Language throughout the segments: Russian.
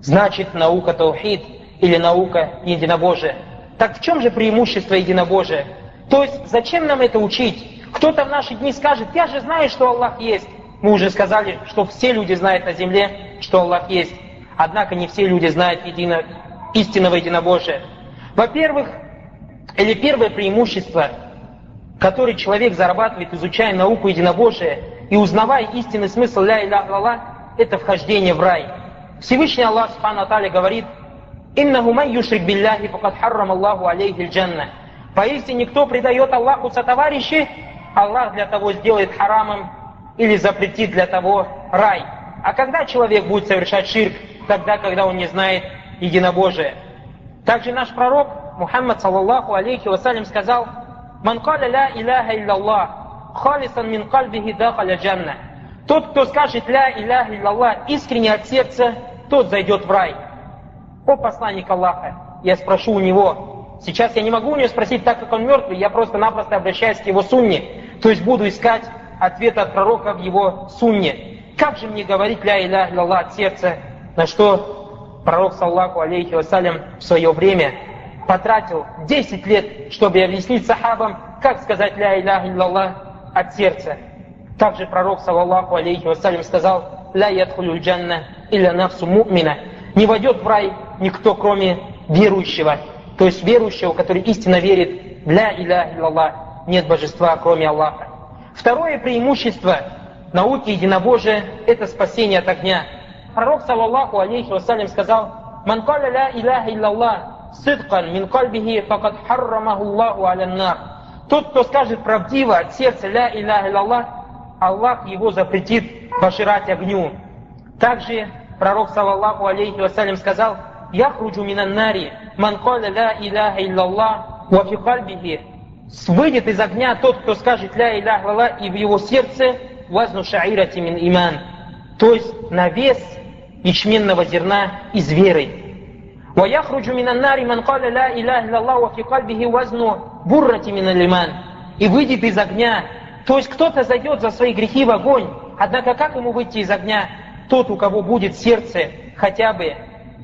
значит наука таухид или наука единобожия. Так в чем же преимущество единобожия? То есть зачем нам это учить? Кто-то в наши дни скажет, я же знаю, что Аллах есть. Мы уже сказали, что все люди знают на земле, что Аллах есть. Однако не все люди знают едино, истинного единобожия. Во-первых, или первое преимущество, которое человек зарабатывает, изучая науку единобожия и узнавая истинный смысл ля иля это вхождение в рай. Всевышний Аллах Субхану Аталя говорит, «Иннаху ман юшрик билляхи факад харрам Аллаху алейхи джанна». Поистине, кто предает Аллаху сотоварищи, Аллах для того сделает харамом или запретит для того рай. А когда человек будет совершать ширк? Тогда, когда он не знает единобожие. Также наш пророк Мухаммад, саллаллаху алейхи вассалям, сказал, «Ман каля ля иляха илляллах, халисан мин кальбихи дахаля джанна». Тот, кто скажет «Ля иляха илляллах» искренне от сердца, тот зайдет в рай. О посланник Аллаха, я спрошу у него. Сейчас я не могу у него спросить, так как он мертвый, я просто-напросто обращаюсь к его сунне. То есть буду искать ответ от пророка в его сунне. Как же мне говорить «Ля иляха илляллах» от сердца? На что пророк, саллаху алейхи вассалям, в свое время потратил 10 лет, чтобы объяснить сахабам, как сказать «Ля иляха илляллах» от сердца. Также пророк, саллаху алейхи вассалям, сказал «Ля ядхулю джанна илля нафсу му'мина» Не войдет в рай никто, кроме верующего. То есть верующего, который истинно верит «Ля иляха илляллах» Нет божества, кроме Аллаха. Второе преимущество науки единобожия – это спасение от огня. Пророк, саллаллаху алейхи вассалям, сказал «Ман каля ля иляха илляллах» сидкан мин кальбихи факад харрамаху Аллаху аляннар. Тот, кто скажет правдиво от сердца ля иляха илляллах, Аллах его запретит пожирать огню. Также пророк, саллаллаху алейхи вассалям, сказал, «Яхруджу минаннари, ман каля ля иляха илляллах, ва фи кальбихи». Выйдет из огня тот, кто скажет ля иляха илляллах, и в его сердце вазну шаирати мин иман. То есть на вес ячменного зерна из веры. ويخرج من النار من قال لا إله إلا الله وفي قلبه وزن برة من الإيمان и выйдет из огня. То есть кто-то зайдет за свои грехи в огонь, однако как ему выйти из огня? Тот, у кого будет в сердце хотя бы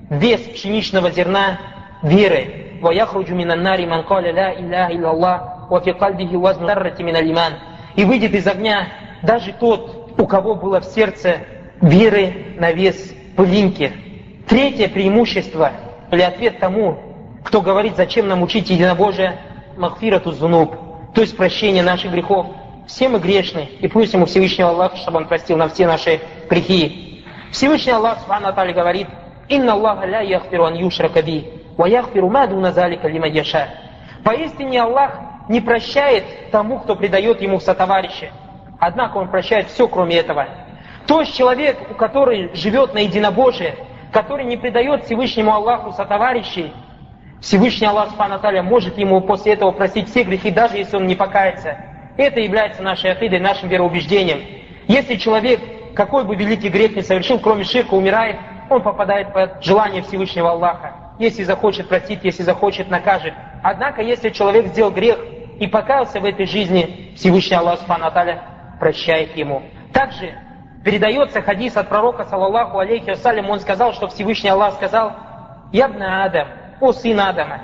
вес пшеничного зерна веры. ويخرج من النار من قال لا إله إلا الله وفي قلبه وزن ذرة من الإيمان и выйдет из огня даже тот, у кого было в сердце веры на вес пылинки. Третье преимущество – или ответ тому, кто говорит, зачем нам учить единобожие, махфирату зунуб, то есть прощение наших грехов. Все мы грешны, и пусть ему Всевышнего Аллаха, чтобы он простил нам все наши грехи. Всевышний Аллах, Субхану Атали, говорит, «Инна Аллаха ля яхфиру ан юшрака би, ва яхфиру ма дуна залика лима яша». Поистине Аллах не прощает тому, кто предает ему сотоварища. Однако Он прощает все, кроме этого. То есть человек, у который живет на единобожие, который не предает Всевышнему Аллаху сотоварищей, Всевышний Аллах Субхану может ему после этого простить все грехи, даже если он не покается. Это является нашей акидой, нашим вероубеждением. Если человек, какой бы великий грех не совершил, кроме ширка, умирает, он попадает под желание Всевышнего Аллаха. Если захочет, простит, если захочет, накажет. Однако, если человек сделал грех и покаялся в этой жизни, Всевышний Аллах Субхану прощает ему. Также передается хадис от пророка, саллаллаху алейхи вассалям, он сказал, что Всевышний Аллах сказал, «Ябна Адам, о сын Адама,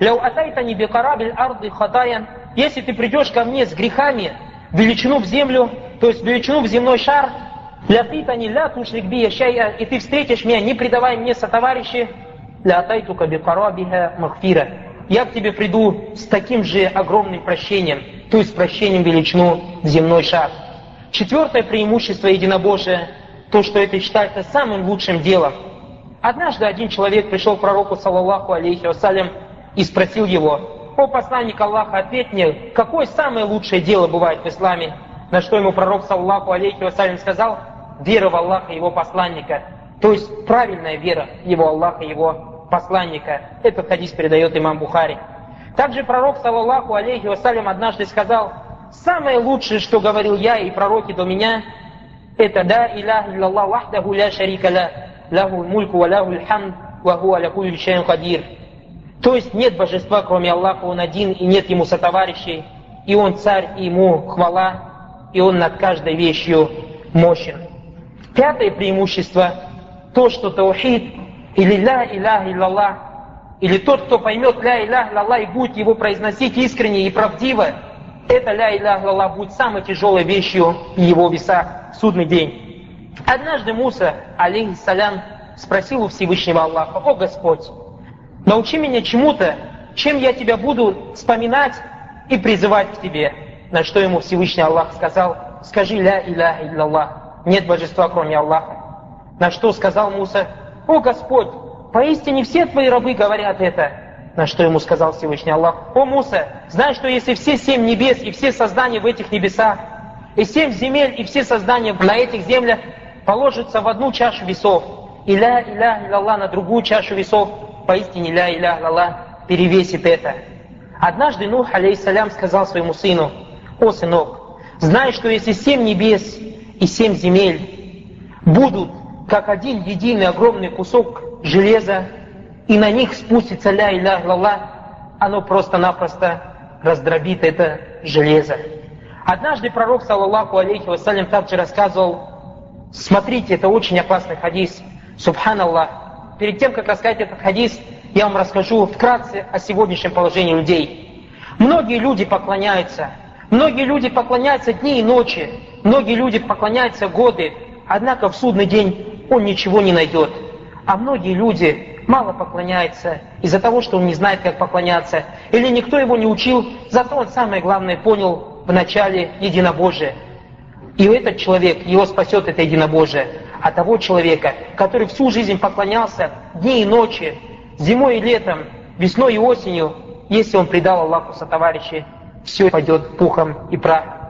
ляу атайтани бикарабиль арды хатаян, если ты придешь ко мне с грехами, величину в землю, то есть величину в земной шар, ля питани ля тушрик бия и ты встретишь меня, не предавай мне сотоварищи, ля атайтука бикарабиха махфира, я к тебе приду с таким же огромным прощением, то есть прощением величину в земной шар. Четвертое преимущество единобожия, то, что это считается самым лучшим делом. Однажды один человек пришел к пророку, саллаллаху алейхи вассалям, и спросил его, «О посланник Аллаха, ответь мне, какое самое лучшее дело бывает в исламе?» На что ему пророк, саллаллаху алейхи вассалям, сказал, «Вера в Аллаха и его посланника». То есть правильная вера его Аллаха и его посланника. Этот хадис передает имам Бухари. Также пророк, саллаллаху алейхи вассалям, однажды сказал, Самое лучшее, что говорил я и пророки до меня, это «Да илях иллаллах вахдаху ля шарика ля, лаху мульку ва лаху хамд, ва хуа ля кадир». То есть нет божества, кроме Аллаха, Он один, и нет Ему сотоварищей, и Он царь, и Ему хвала, и Он над каждой вещью мощен. Пятое преимущество, то, что таухид, или ля илях иллаллах, или тот, кто поймет ля илях иллаллах и будет его произносить искренне и правдиво, это ля илях иллаллах будет самой тяжелой вещью в его весах в судный день. Однажды Муса, алейхиссалям, спросил у Всевышнего Аллаха, «О Господь, научи меня чему-то, чем я тебя буду вспоминать и призывать к тебе». На что ему Всевышний Аллах сказал, «Скажи ля иля илляллах, нет божества кроме Аллаха». На что сказал Муса, «О Господь, поистине все твои рабы говорят это». На что ему сказал Всевышний Аллах, «О Муса, знай, что если все семь небес и все создания в этих небесах, и семь земель и все создания на этих землях положатся в одну чашу весов, и ля иля илlallah на другую чашу весов, поистине ля иля илlallah перевесит это. Однажды Нух, алейхиссалям, сказал своему сыну, «О, сынок, знай, что если семь небес и семь земель будут как один единый огромный кусок железа, и на них спустится ля иля илlallah, оно просто-напросто раздробит это железо. Однажды пророк, саллаллаху алейхи вассалям, также рассказывал, смотрите, это очень опасный хадис, Субханаллах. Перед тем, как рассказать этот хадис, я вам расскажу вкратце о сегодняшнем положении людей. Многие люди поклоняются, многие люди поклоняются дни и ночи, многие люди поклоняются годы, однако в судный день он ничего не найдет. А многие люди мало поклоняются из-за того, что он не знает, как поклоняться, или никто его не учил, зато он самое главное понял в начале единобожие. И этот человек, его спасет это единобожие а того человека, который всю жизнь поклонялся дни и ночи, зимой и летом, весной и осенью, если он предал Аллаху со товарищи, все пойдет пухом и прахом.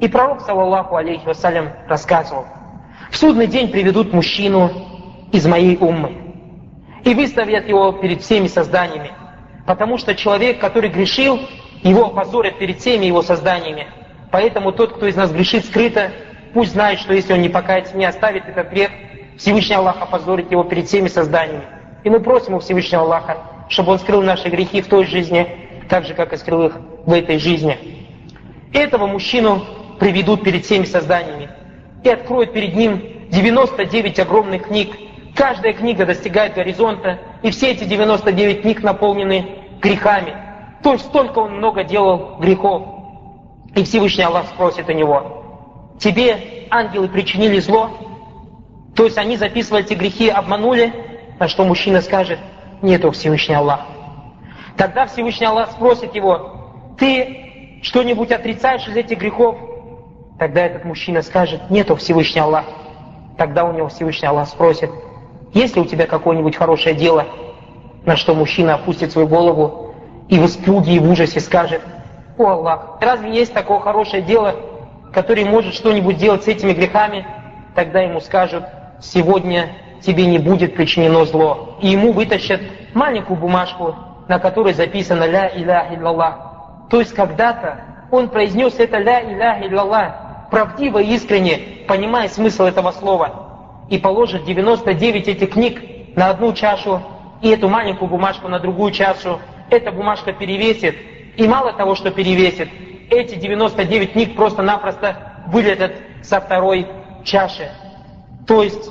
И пророк, саллаллаху алейхи вассалям, рассказывал, в судный день приведут мужчину из моей уммы и выставят его перед всеми созданиями, потому что человек, который грешил, его опозорят перед всеми его созданиями. Поэтому тот, кто из нас грешит скрыто, Пусть знает, что если он не покается, не оставит этот грех, Всевышний Аллах опозорит его перед всеми созданиями. И мы просим у Всевышнего Аллаха, чтобы он скрыл наши грехи в той жизни, так же, как и скрыл их в этой жизни. Этого мужчину приведут перед всеми созданиями и откроют перед ним 99 огромных книг. Каждая книга достигает горизонта, и все эти 99 книг наполнены грехами. То есть столько он много делал грехов. И Всевышний Аллах спросит у него, тебе ангелы причинили зло, то есть они записывали эти грехи, обманули, на что мужчина скажет, нету Всевышний Аллах. Тогда Всевышний Аллах спросит его, ты что-нибудь отрицаешь из этих грехов? Тогда этот мужчина скажет, нету Всевышний Аллах. Тогда у него Всевышний Аллах спросит, есть ли у тебя какое-нибудь хорошее дело? На что мужчина опустит свою голову и в испуге и в ужасе скажет, о Аллах, разве есть такое хорошее дело, который может что-нибудь делать с этими грехами, тогда ему скажут, сегодня тебе не будет причинено зло. И ему вытащат маленькую бумажку, на которой записано «Ля иляха иллаллах». То есть когда-то он произнес это «Ля иляха иллаллах», правдиво и искренне, понимая смысл этого слова, и положит 99 этих книг на одну чашу, и эту маленькую бумажку на другую чашу, эта бумажка перевесит, и мало того, что перевесит, эти 99 книг просто-напросто вылетят со второй чаши. То есть,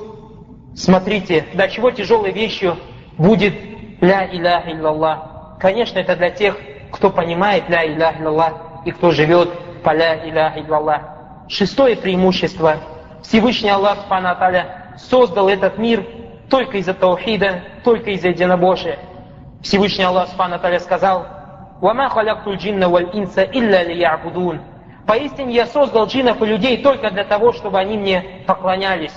смотрите, до чего тяжелой вещью будет ля иля иллаллах. Конечно, это для тех, кто понимает ля иля иллаллах и кто живет по ля иля иллаллах. Шестое преимущество. Всевышний Аллах Субхану создал этот мир только из-за таухида, только из-за единобожия. Всевышний Аллах Субхану сказал, «Вама халякtul джинна валь инса илля лиябудун». Поистине я создал джинов и людей только для того, чтобы они мне поклонялись.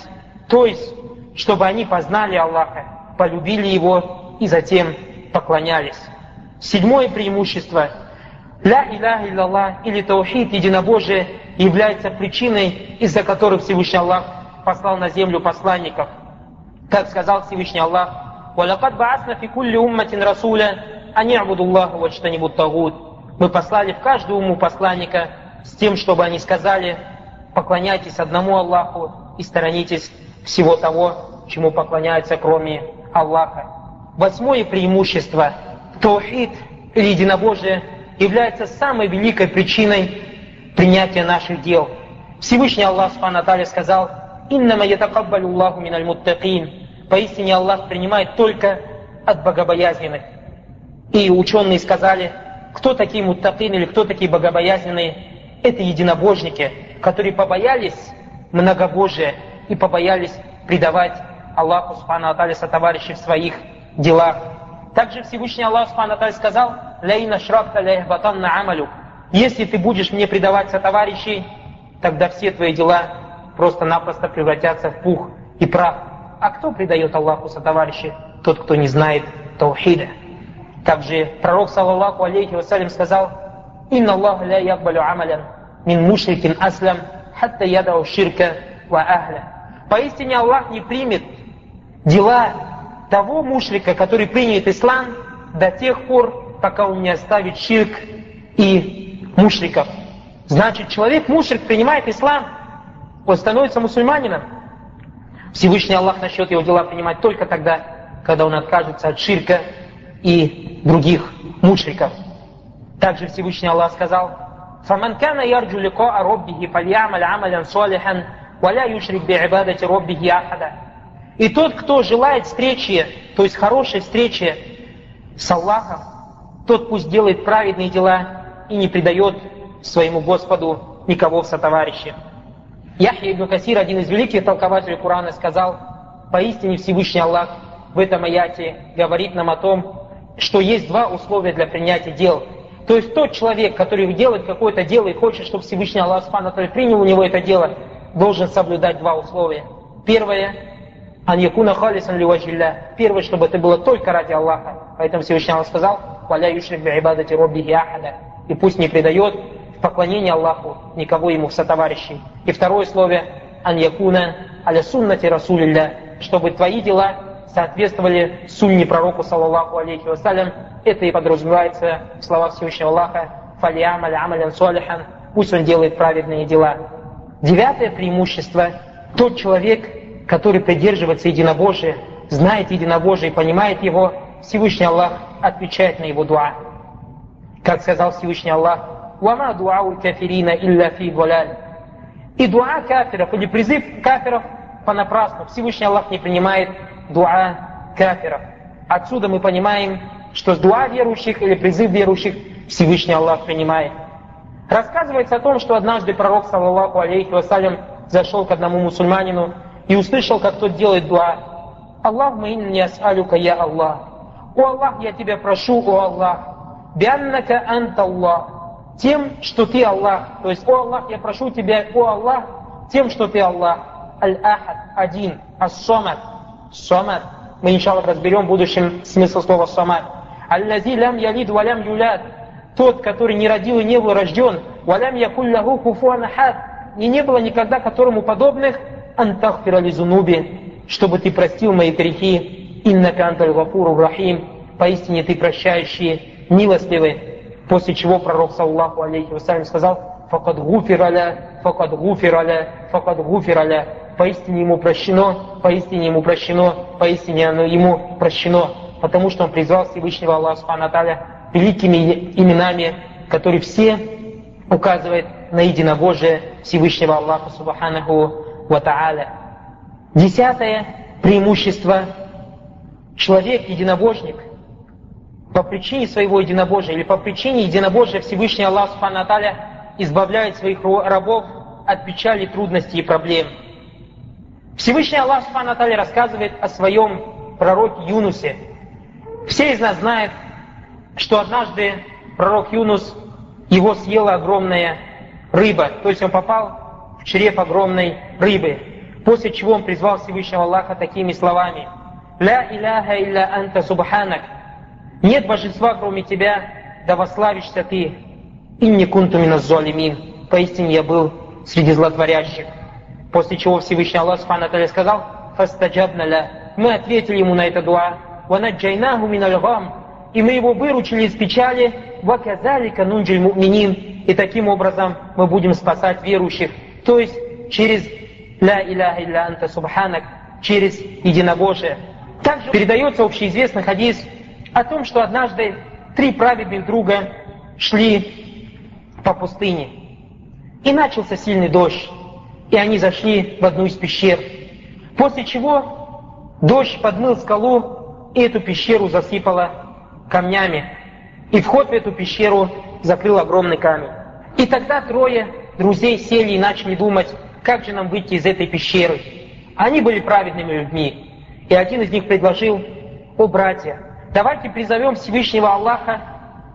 То есть, чтобы они познали Аллаха, полюбили Его и затем поклонялись. Седьмое преимущество. Ля иляха иллаллах или таухид, единобожие, является причиной, из-за которой Всевышний Аллах послал на землю посланников. Как сказал Всевышний Аллах, «Валакад баасна фи кулли умматин расуля они абудуллаху вот что-нибудь тагут. Мы послали в каждую уму посланника с тем, чтобы они сказали, поклоняйтесь одному Аллаху и сторонитесь всего того, чему поклоняются, кроме Аллаха. Восьмое преимущество. Таухид или единобожие является самой великой причиной принятия наших дел. Всевышний Аллах Субхану сказал, «Иннама ятакаббалю Аллаху миналь муттакин». поистине Аллах принимает только от богобоязненных. И ученые сказали, кто такие муттакин или кто такие богобоязненные? Это единобожники, которые побоялись многобожия и побоялись предавать Аллаху Субхану Аталя товарищей в своих делах. Также Всевышний Аллах Субхану Аталя сказал, «Ляйна шракта ляйхбатан на амалю». Если ты будешь мне предавать товарищей, тогда все твои дела просто-напросто превратятся в пух и прах. А кто предает Аллаху сотоварищи? Тот, кто не знает таухида. Также пророк, саллаллаху алейхи вассалям, сказал, «Инна Аллах ля якбалю амалян мин мушрикин аслям, хатта ядау ширка ва ахля». Поистине Аллах не примет дела того мушрика, который принят ислам, до тех пор, пока он не оставит ширк и мушриков. Значит, человек мушрик принимает ислам, он становится мусульманином. Всевышний Аллах насчет его дела принимать только тогда, когда он откажется от ширка и других мушриков. Также Всевышний Аллах сказал, فَمَنْ كَانَ يَرْجُ لِقَاءَ رَبِّهِ فَلْيَعْمَلْ عَمَلًا صَالِحًا وَلَا يُشْرِكْ بِعِبَادَةِ رَبِّهِ أَحَدًا И тот, кто желает встречи, то есть хорошей встречи с Аллахом, тот пусть делает праведные дела и не предает своему Господу никого в сотоварищи. Яхья ибн Касир, один из великих толкователей Корана, сказал, поистине Всевышний Аллах в этом аяте говорит нам о том, что есть два условия для принятия дел. То есть тот человек, который делает какое-то дело и хочет, чтобы Всевышний Аллах Субхану принял у него это дело, должен соблюдать два условия. Первое, ан якуна халисан ливажилля. Первое, чтобы это было только ради Аллаха. Поэтому Всевышний Аллах сказал, валя юшрик би ибадати роббихи ахада. И пусть не предает поклонение Аллаху никого ему в сотоварищи. И второе слово, ан якуна аля суннати расулилля. Чтобы твои дела соответствовали сунне пророку, саллаллаху алейхи вассалям. Это и подразумевается в словах Всевышнего Аллаха, фалиам аля амалян солихан. Пусть он делает праведные дела. Девятое преимущество. Тот человек, который придерживается единобожия, знает единобожие и понимает его, Всевышний Аллах отвечает на его дуа. Как сказал Всевышний Аллах, «Вама дуау кафирина илля фи валяль». И дуа кафиров, или призыв кафиров понапрасну. Всевышний Аллах не принимает дуа кафиров. Отсюда мы понимаем, что дуа верующих или призыв верующих Всевышний Аллах принимает. Рассказывается о том, что однажды пророк, саллаллаху алейхи вассалям, зашел к одному мусульманину и услышал, как тот делает дуа. Аллах не ас'алюка, я Аллах. О Аллах, я тебя прошу, о Аллах. Бианнака ант Аллах. Тем, что ты Аллах. То есть, о Аллах, я прошу тебя, о Аллах, тем, что ты Аллах. Аль-Ахад, один, ас-Самад, Самад. Мы, иншаллах, разберем в будущем смысл слова Самад. Аллази лям ялид валям юляд. Тот, который не родил и не был рожден. Валям якулляху куфуан ахад. И не было никогда которому подобных. Антахфира лизунуби. Чтобы ты простил мои грехи. Иннака анталь гафуру рахим. Поистине ты прощающий, милостливый. После чего пророк, саллаху алейхи вассалям, сказал, факад гуфираля, факад гуфираля, факад гуфираля поистине ему прощено, поистине ему прощено, поистине оно ему прощено, потому что он призвал Всевышнего Аллаха Субхану великими именами, которые все указывают на единобожие Всевышнего Аллаха Субханаху Ва Тааля. Десятое преимущество. Человек, единобожник, по причине своего единобожия или по причине единобожия Всевышний Аллах Субхану избавляет своих рабов от печали, трудностей и проблем – Всевышний Аллах Субхану рассказывает о своем пророке Юнусе. Все из нас знают, что однажды пророк Юнус, его съела огромная рыба, то есть он попал в чрев огромной рыбы, после чего он призвал Всевышнего Аллаха такими словами. «Ля иляха илля анта субханак» Нет божества, кроме тебя, да вославишься ты. Инни кунту миназзолимин. Поистине я был среди злотворящих. После чего Всевышний Аллах Субхану сказал, «Фастаджабна ля». Мы ответили ему на это дуа. «Ванаджайнаху миналь гам». И мы его выручили из печали. «Ваказалика нунджиль му'минин». И таким образом мы будем спасать верующих. То есть через «Ля иляха илля анта субханак», через единобожие. Также передается общеизвестный хадис о том, что однажды три праведных друга шли по пустыне. И начался сильный дождь и они зашли в одну из пещер. После чего Дождь подмыл скалу, и эту пещеру засыпало камнями. И вход в эту пещеру закрыл огромный камень. И тогда трое друзей сели и начали думать, как же нам выйти из этой пещеры. Они были праведными людьми. И один из них предложил, о братья, давайте призовем Всевышнего Аллаха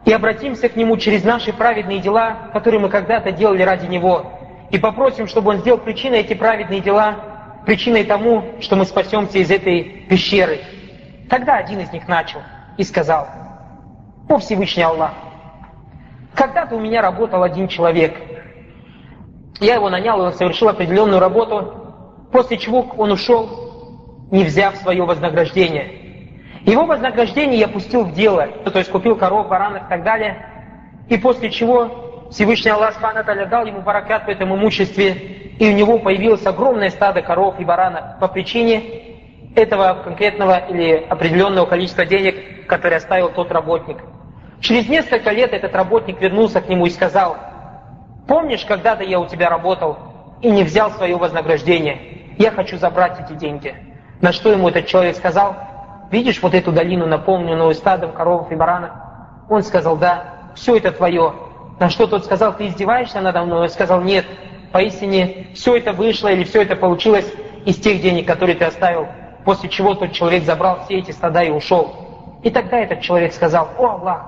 и обратимся к Нему через наши праведные дела, которые мы когда-то делали ради Него, и попросим, чтобы Он сделал причиной эти праведные дела, причиной тому, что мы спасемся из этой пещеры. Тогда один из них начал и сказал, «О Всевышний Аллах, когда-то у меня работал один человек. Я его нанял, и он совершил определенную работу, после чего он ушел, не взяв свое вознаграждение. Его вознаграждение я пустил в дело, то есть купил коров, баранов и так далее, и после чего Всевышний Аллах Субхану дал ему баракат в этом имуществе, и у него появилось огромное стадо коров и баранов по причине этого конкретного или определенного количества денег, которые оставил тот работник. Через несколько лет этот работник вернулся к нему и сказал, помнишь, когда-то я у тебя работал и не взял свое вознаграждение, я хочу забрать эти деньги. На что ему этот человек сказал, видишь вот эту долину, наполненную стадом коров и баранов? Он сказал, да, все это твое. На что тот сказал, ты издеваешься надо мной? Он сказал, нет, поистине все это вышло или все это получилось из тех денег, которые ты оставил. После чего тот человек забрал все эти стада и ушел. И тогда этот человек сказал, о Аллах,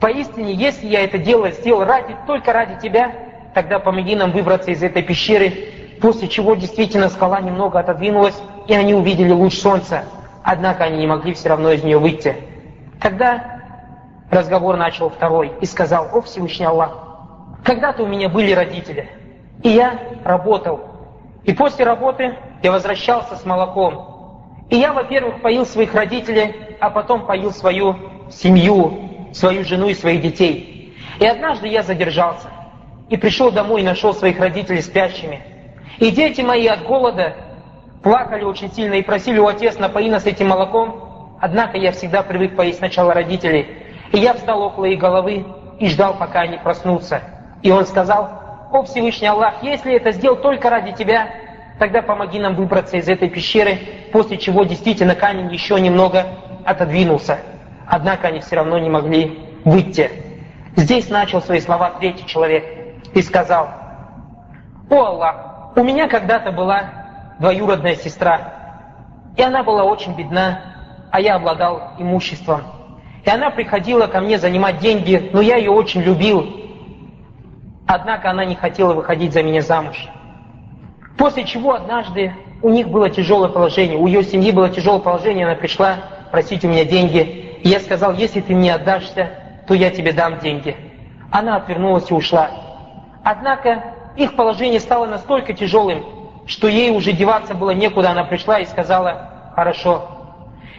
поистине, если я это дело сделал ради, только ради тебя, тогда помоги нам выбраться из этой пещеры, после чего действительно скала немного отодвинулась, и они увидели луч солнца. Однако они не могли все равно из нее выйти. Тогда разговор начал второй и сказал, о Всевышний Аллах, когда-то у меня были родители, и я работал. И после работы я возвращался с молоком. И я, во-первых, поил своих родителей, а потом поил свою семью, свою жену и своих детей. И однажды я задержался и пришел домой и нашел своих родителей спящими. И дети мои от голода плакали очень сильно и просили у отец напои нас этим молоком. Однако я всегда привык поесть сначала родителей. И я встал около их головы и ждал, пока они проснутся. И он сказал, «О Всевышний Аллах, если это сделал только ради Тебя, тогда помоги нам выбраться из этой пещеры», после чего действительно камень еще немного отодвинулся. Однако они все равно не могли выйти. Здесь начал свои слова третий человек и сказал, «О Аллах, у меня когда-то была двоюродная сестра. И она была очень бедна, а я обладал имуществом. И она приходила ко мне занимать деньги, но я ее очень любил. Однако она не хотела выходить за меня замуж. После чего однажды у них было тяжелое положение, у ее семьи было тяжелое положение, она пришла просить у меня деньги. И я сказал, если ты мне отдашься, то я тебе дам деньги. Она отвернулась и ушла. Однако их положение стало настолько тяжелым, что ей уже деваться было некуда, она пришла и сказала, хорошо.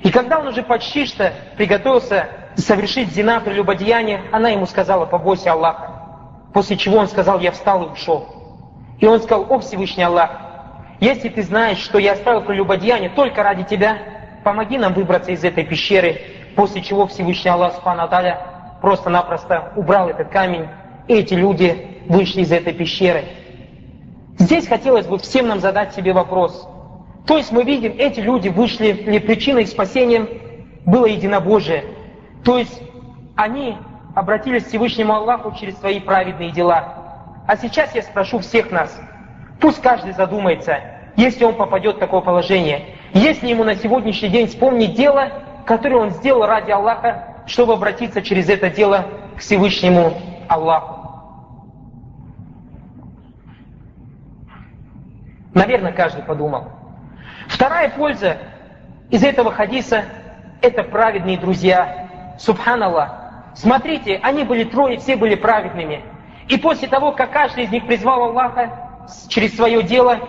И когда он уже почти что приготовился совершить зина прелюбодеяние, она ему сказала, побойся Аллаха. После чего он сказал, я встал и ушел. И он сказал, о Всевышний Аллах, если ты знаешь, что я оставил прелюбодеяние только ради тебя, помоги нам выбраться из этой пещеры, после чего Всевышний Аллах Субхану просто-напросто убрал этот камень, и эти люди вышли из этой пещеры. Здесь хотелось бы всем нам задать себе вопрос. То есть мы видим, эти люди вышли, или причиной их спасения было единобожие. То есть они обратились к Всевышнему Аллаху через свои праведные дела. А сейчас я спрошу всех нас, пусть каждый задумается, если он попадет в такое положение, если ему на сегодняшний день вспомнить дело, которое он сделал ради Аллаха, чтобы обратиться через это дело к Всевышнему Аллаху. Наверное, каждый подумал. Вторая польза из этого хадиса – это праведные друзья. Субханаллах. Смотрите, они были трое, все были праведными. И после того, как каждый из них призвал Аллаха через свое дело,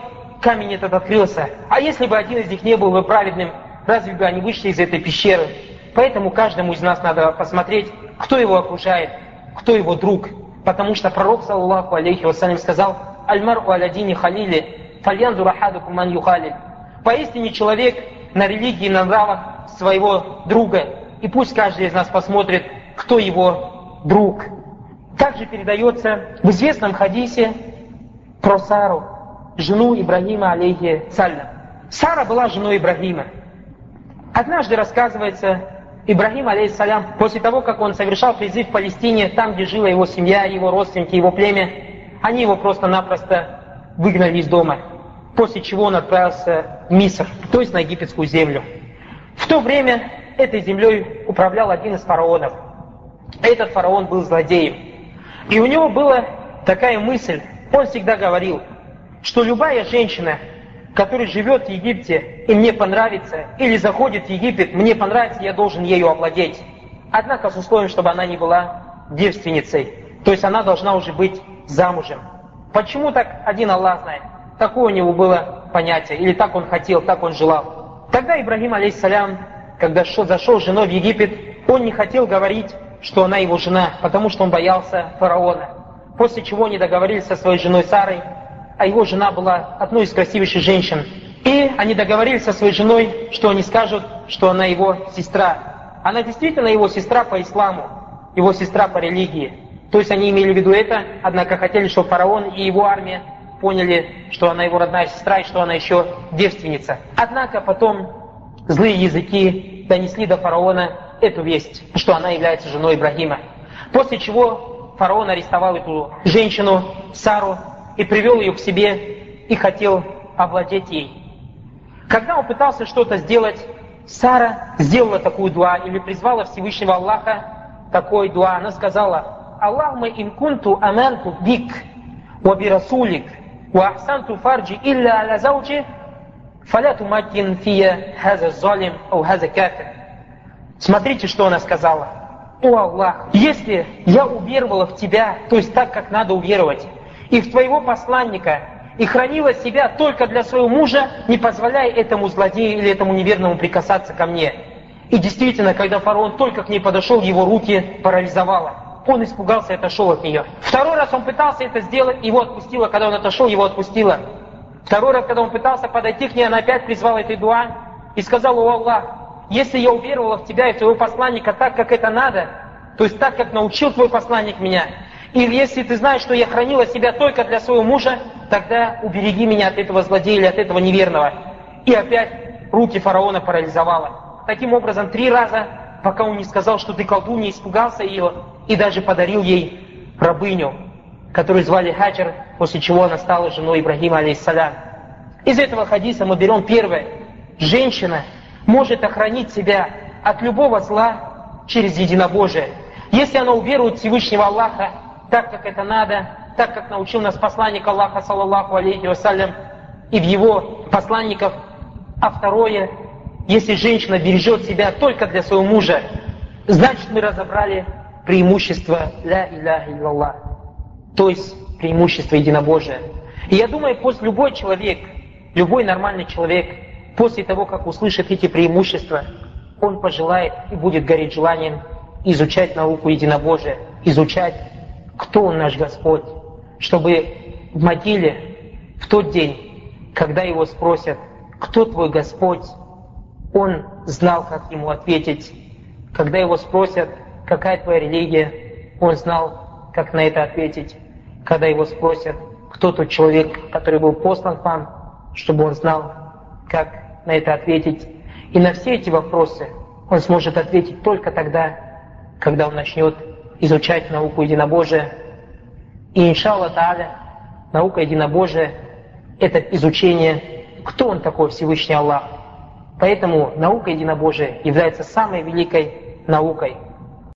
камень этот открылся. А если бы один из них не был бы праведным, разве бы они вышли из этой пещеры? Поэтому каждому из нас надо посмотреть, кто его окружает, кто его друг. Потому что пророк, саллаху алейхи вассалям, сказал, «Аль-мар'у аладини халили, Фальянзу рахадуку ман юхали. Поистине человек на религии, на нравах своего друга. И пусть каждый из нас посмотрит, кто его друг. Также передается в известном хадисе про Сару, жену Ибрагима, алейхи салям. Сара была женой Ибрагима. Однажды рассказывается, Ибрагим, алейхиссалям, после того, как он совершал призыв в Палестине, там, где жила его семья, его родственники, его племя, они его просто-напросто выгнали из дома, после чего он отправился в Миср, то есть на египетскую землю. В то время этой землей управлял один из фараонов. Этот фараон был злодеем. И у него была такая мысль, он всегда говорил, что любая женщина, которая живет в Египте, и мне понравится, или заходит в Египет, мне понравится, я должен ею овладеть. Однако с условием, чтобы она не была девственницей. То есть она должна уже быть замужем. Почему так один Аллах знает? Такое у него было понятие. Или так он хотел, так он желал. Тогда Ибрагим, алейхиссалям, когда шел, зашел с женой в Египет, он не хотел говорить, что она его жена, потому что он боялся фараона. После чего они договорились со своей женой Сарой, а его жена была одной из красивейших женщин. И они договорились со своей женой, что они скажут, что она его сестра. Она действительно его сестра по исламу, его сестра по религии. То есть они имели в виду это, однако хотели, чтобы фараон и его армия поняли, что она его родная сестра и что она еще девственница. Однако потом злые языки донесли до фараона эту весть, что она является женой Ибрагима. После чего фараон арестовал эту женщину, Сару, и привел ее к себе и хотел овладеть ей. Когда он пытался что-то сделать, Сара сделала такую дуа или призвала Всевышнего Аллаха такой дуа. Она сказала, Аллахма инкунту аманту бик, ва бирасулик, ва ахсанту фарджи илля аля зауджи «Фаля тумакин хаза золим ау хаза кафир». Смотрите, что она сказала. «О Аллах, если я уверовала в Тебя, то есть так, как надо уверовать, и в Твоего посланника, и хранила себя только для своего мужа, не позволяя этому злодею или этому неверному прикасаться ко мне. И действительно, когда фараон только к ней подошел, его руки парализовало. Он испугался и отошел от нее. Второй раз он пытался это сделать, его отпустило. Когда он отошел, его отпустило. Второй раз, когда он пытался подойти к ней, она опять призвала этой дуа и сказала, о Аллах, если я уверовала в тебя и в твоего посланника так, как это надо, то есть так, как научил твой посланник меня, или если ты знаешь, что я хранила себя только для своего мужа, тогда убереги меня от этого злодея или от этого неверного. И опять руки фараона парализовала. Таким образом, три раза пока он не сказал, что ты колдунья, испугался ее и даже подарил ей рабыню, которую звали Хаджар, после чего она стала женой Ибрагима, алейхиссалям. Из этого хадиса мы берем первое. Женщина может охранить себя от любого зла через единобожие. Если она уверует Всевышнего Аллаха так, как это надо, так, как научил нас посланник Аллаха, саллаллаху алейхи вассалям, и в его посланников. А второе, если женщина бережет себя только для своего мужа, значит мы разобрали преимущество ля иляха иллаллах, то есть преимущество единобожия. И я думаю, после любой человек, любой нормальный человек, после того, как услышит эти преимущества, он пожелает и будет гореть желанием изучать науку единобожия, изучать, кто он наш Господь, чтобы в могиле, в тот день, когда его спросят, кто твой Господь, он знал, как ему ответить. Когда его спросят, какая твоя религия, он знал, как на это ответить. Когда его спросят, кто тот человек, который был послан к вам, чтобы он знал, как на это ответить. И на все эти вопросы он сможет ответить только тогда, когда он начнет изучать науку единобожия. И иншалла та'аля, наука единобожия – это изучение, кто он такой Всевышний Аллах, Поэтому наука единобожия является самой великой наукой –